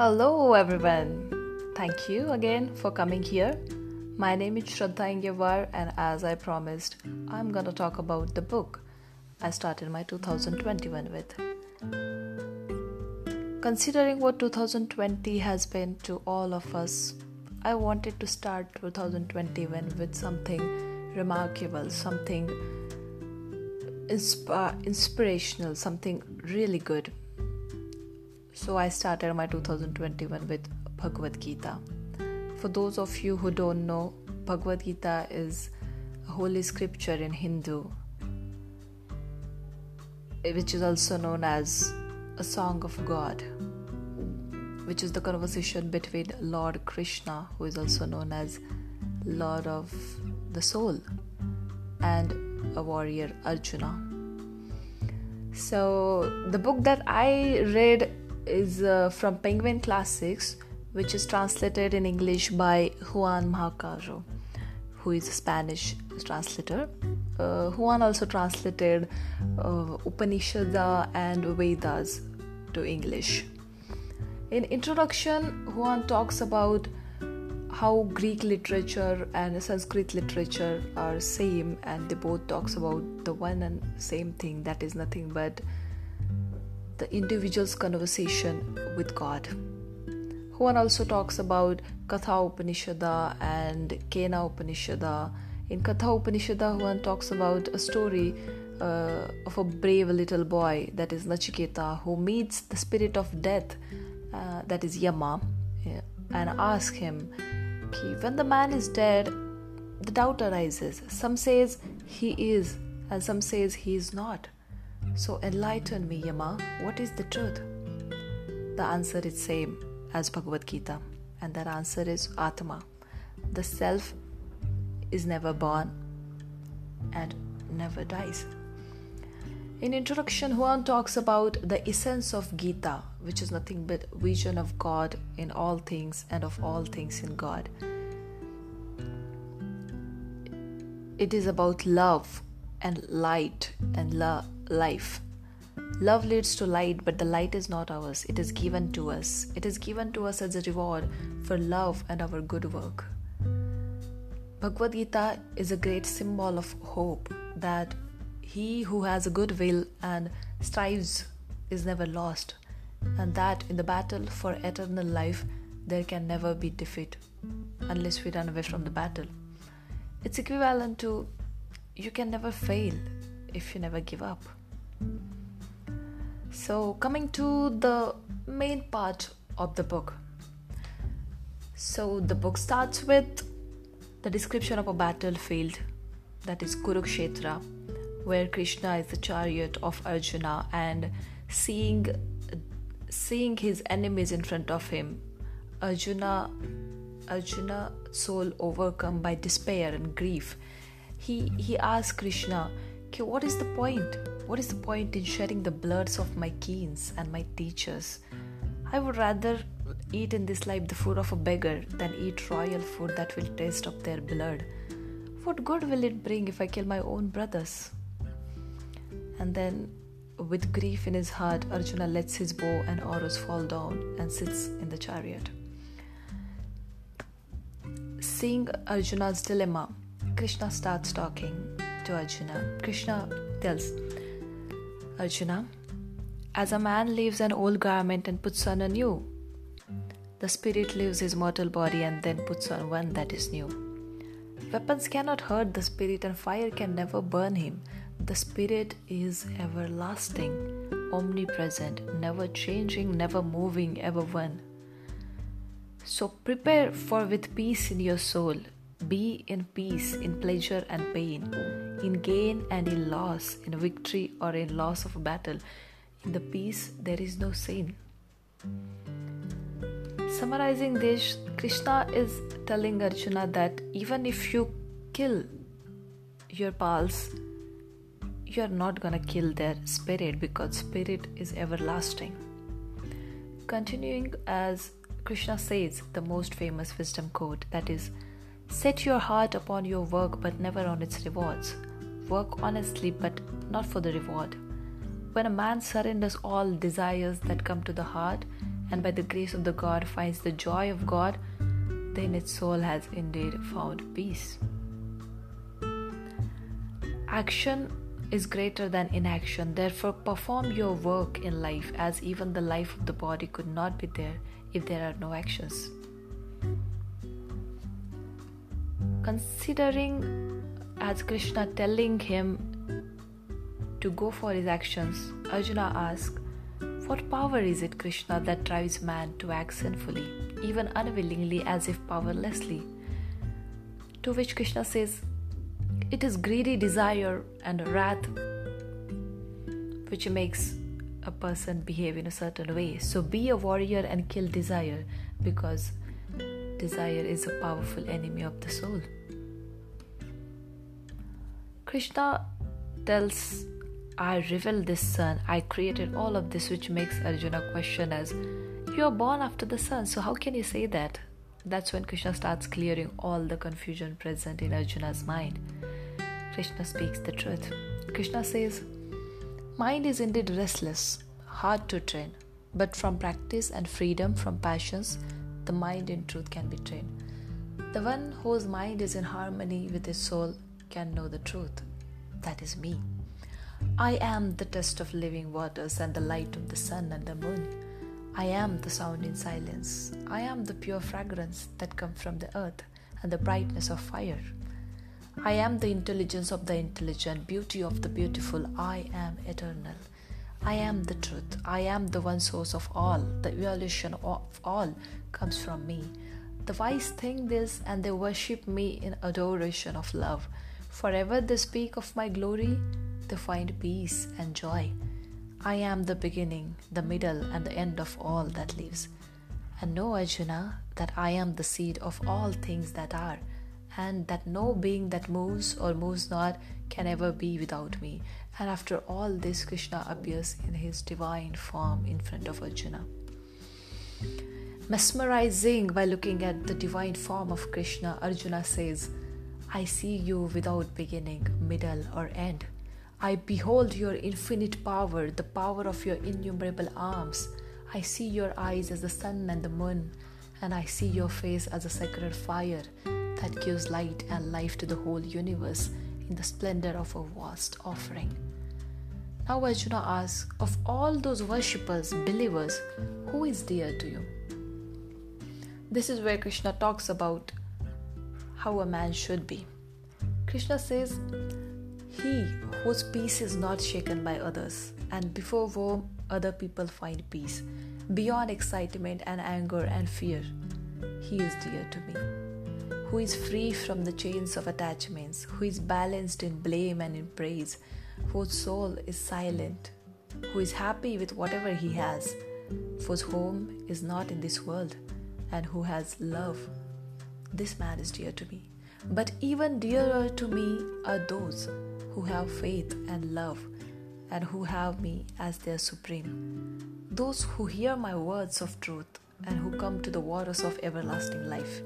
Hello, everyone. Thank you again for coming here. My name is Shraddha Ingevar, and as I promised, I'm gonna talk about the book I started my 2021 with. Considering what 2020 has been to all of us, I wanted to start 2021 with something remarkable, something insp- inspirational, something really good so I started my 2021 with Bhagavad Gita. For those of you who don't know, Bhagavad Gita is a holy scripture in Hindu, which is also known as a song of God, which is the conversation between Lord Krishna, who is also known as Lord of the Soul, and a warrior Arjuna. So, the book that I read is uh, from Penguin Classics, which is translated in English by Juan Mascaró, who is a Spanish translator. Uh, Juan also translated uh, Upanishads and Vedas to English. In introduction, Juan talks about how Greek literature and Sanskrit literature are same, and they both talks about the one and same thing that is nothing but the individual's conversation with God. Juan also talks about Katha Upanishada and Kena Upanishada. In Katha Upanishada, Juan talks about a story uh, of a brave little boy, that is Nachiketa, who meets the spirit of death, uh, that is Yama, and asks him, when the man is dead, the doubt arises. Some says he is, and some says he is not. So enlighten me, Yama, what is the truth? The answer is same as Bhagavad Gita, and that answer is Atma. The self is never born and never dies. In introduction, Juan talks about the essence of Gita, which is nothing but vision of God in all things and of all things in God. It is about love and light and love life. Love leads to light, but the light is not ours. It is given to us. It is given to us as a reward for love and our good work. Bhagavad Gita is a great symbol of hope that he who has a good will and strives is never lost, and that in the battle for eternal life there can never be defeat unless we run away from the battle. It's equivalent to you can never fail if you never give up. So, coming to the main part of the book. So, the book starts with the description of a battlefield that is Kurukshetra, where Krishna is the chariot of Arjuna and seeing seeing his enemies in front of him, Arjuna Arjuna soul overcome by despair and grief. He he asks Krishna, okay, what is the point? What is the point in shedding the bloods of my kings and my teachers? I would rather eat in this life the food of a beggar than eat royal food that will taste of their blood. What good will it bring if I kill my own brothers? And then, with grief in his heart, Arjuna lets his bow and arrows fall down and sits in the chariot. Seeing Arjuna's dilemma, Krishna starts talking to Arjuna. Krishna tells, Arjuna, as a man leaves an old garment and puts on a new, the spirit leaves his mortal body and then puts on one that is new. Weapons cannot hurt the spirit, and fire can never burn him. The spirit is everlasting, omnipresent, never changing, never moving, ever one. So prepare for with peace in your soul. Be in peace in pleasure and pain in gain and in loss, in victory or in loss of battle. In the peace, there is no sin. Summarizing this, Krishna is telling Arjuna that even if you kill your pals, you are not gonna kill their spirit because spirit is everlasting. Continuing as Krishna says the most famous wisdom quote that is, Set your heart upon your work but never on its rewards. Work honestly, but not for the reward. When a man surrenders all desires that come to the heart and by the grace of the God finds the joy of God, then its soul has indeed found peace. Action is greater than inaction. Therefore, perform your work in life as even the life of the body could not be there if there are no actions. Considering as Krishna telling him to go for his actions, Arjuna asks, What power is it, Krishna, that drives man to act sinfully, even unwillingly as if powerlessly? To which Krishna says, It is greedy desire and wrath which makes a person behave in a certain way. So be a warrior and kill desire because desire is a powerful enemy of the soul. Krishna tells I revealed this sun, I created all of this, which makes Arjuna question as you are born after the sun, so how can you say that? That's when Krishna starts clearing all the confusion present in Arjuna's mind. Krishna speaks the truth. Krishna says, Mind is indeed restless, hard to train, but from practice and freedom from passions, the mind in truth can be trained. The one whose mind is in harmony with his soul can know the truth. That is me. I am the test of living waters and the light of the sun and the moon. I am the sound in silence. I am the pure fragrance that comes from the earth and the brightness of fire. I am the intelligence of the intelligent, beauty of the beautiful. I am eternal. I am the truth. I am the one source of all. The evolution of all comes from me. The wise think this and they worship me in adoration of love. Forever they speak of my glory, they find peace and joy. I am the beginning, the middle, and the end of all that lives. And know, Arjuna, that I am the seed of all things that are, and that no being that moves or moves not can ever be without me. And after all this, Krishna appears in his divine form in front of Arjuna. Mesmerizing by looking at the divine form of Krishna, Arjuna says, I see you without beginning, middle, or end. I behold your infinite power, the power of your innumerable arms. I see your eyes as the sun and the moon, and I see your face as a sacred fire that gives light and life to the whole universe in the splendor of a vast offering. Now Arjuna asks, of all those worshippers, believers, who is dear to you? This is where Krishna talks about how a man should be. Krishna says, He whose peace is not shaken by others, and before whom other people find peace, beyond excitement and anger and fear, he is dear to me. Who is free from the chains of attachments, who is balanced in blame and in praise, whose soul is silent, who is happy with whatever he has, whose home is not in this world, and who has love this man is dear to me. But even dearer to me are those who have faith and love and who have me as their supreme. Those who hear my words of truth and who come to the waters of everlasting life.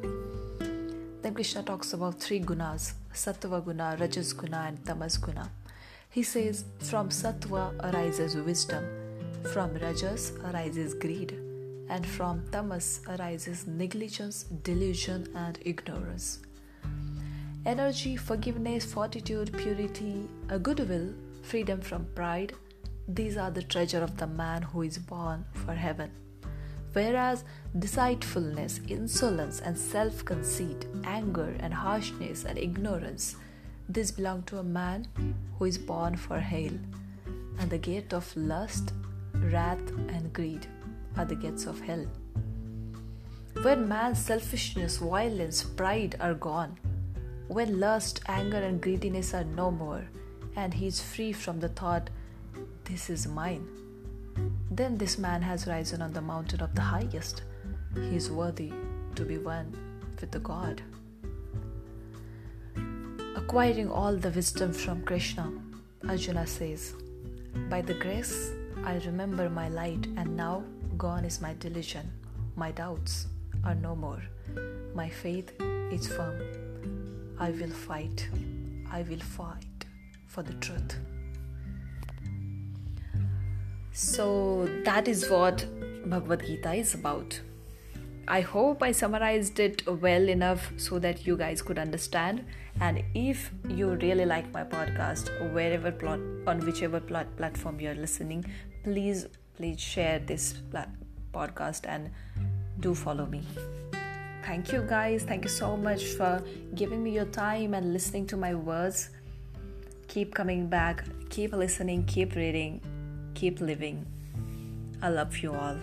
Then Krishna talks about three gunas Sattva guna, Rajas guna, and Tamas guna. He says, From Sattva arises wisdom, from Rajas arises greed, and from tamas arises negligence, delusion, and ignorance. Energy, forgiveness, fortitude, purity, a goodwill, freedom from pride, these are the treasure of the man who is born for heaven. Whereas deceitfulness, insolence, and self conceit, anger, and harshness, and ignorance, these belong to a man who is born for hell, and the gate of lust, wrath, and greed are the gates of hell. When man's selfishness, violence, pride are gone, when lust, anger, and greediness are no more, and he is free from the thought, This is mine, then this man has risen on the mountain of the highest. He is worthy to be one with the God. Acquiring all the wisdom from Krishna, Arjuna says, By the grace I remember my light, and now Gone is my delusion. My doubts are no more. My faith is firm. I will fight. I will fight for the truth. So that is what Bhagavad Gita is about. I hope I summarized it well enough so that you guys could understand. And if you really like my podcast, wherever plot on whichever plat- platform you're listening, please please share this podcast and do follow me. Thank you guys. Thank you so much for giving me your time and listening to my words. Keep coming back. Keep listening. Keep reading. Keep living. I love you all.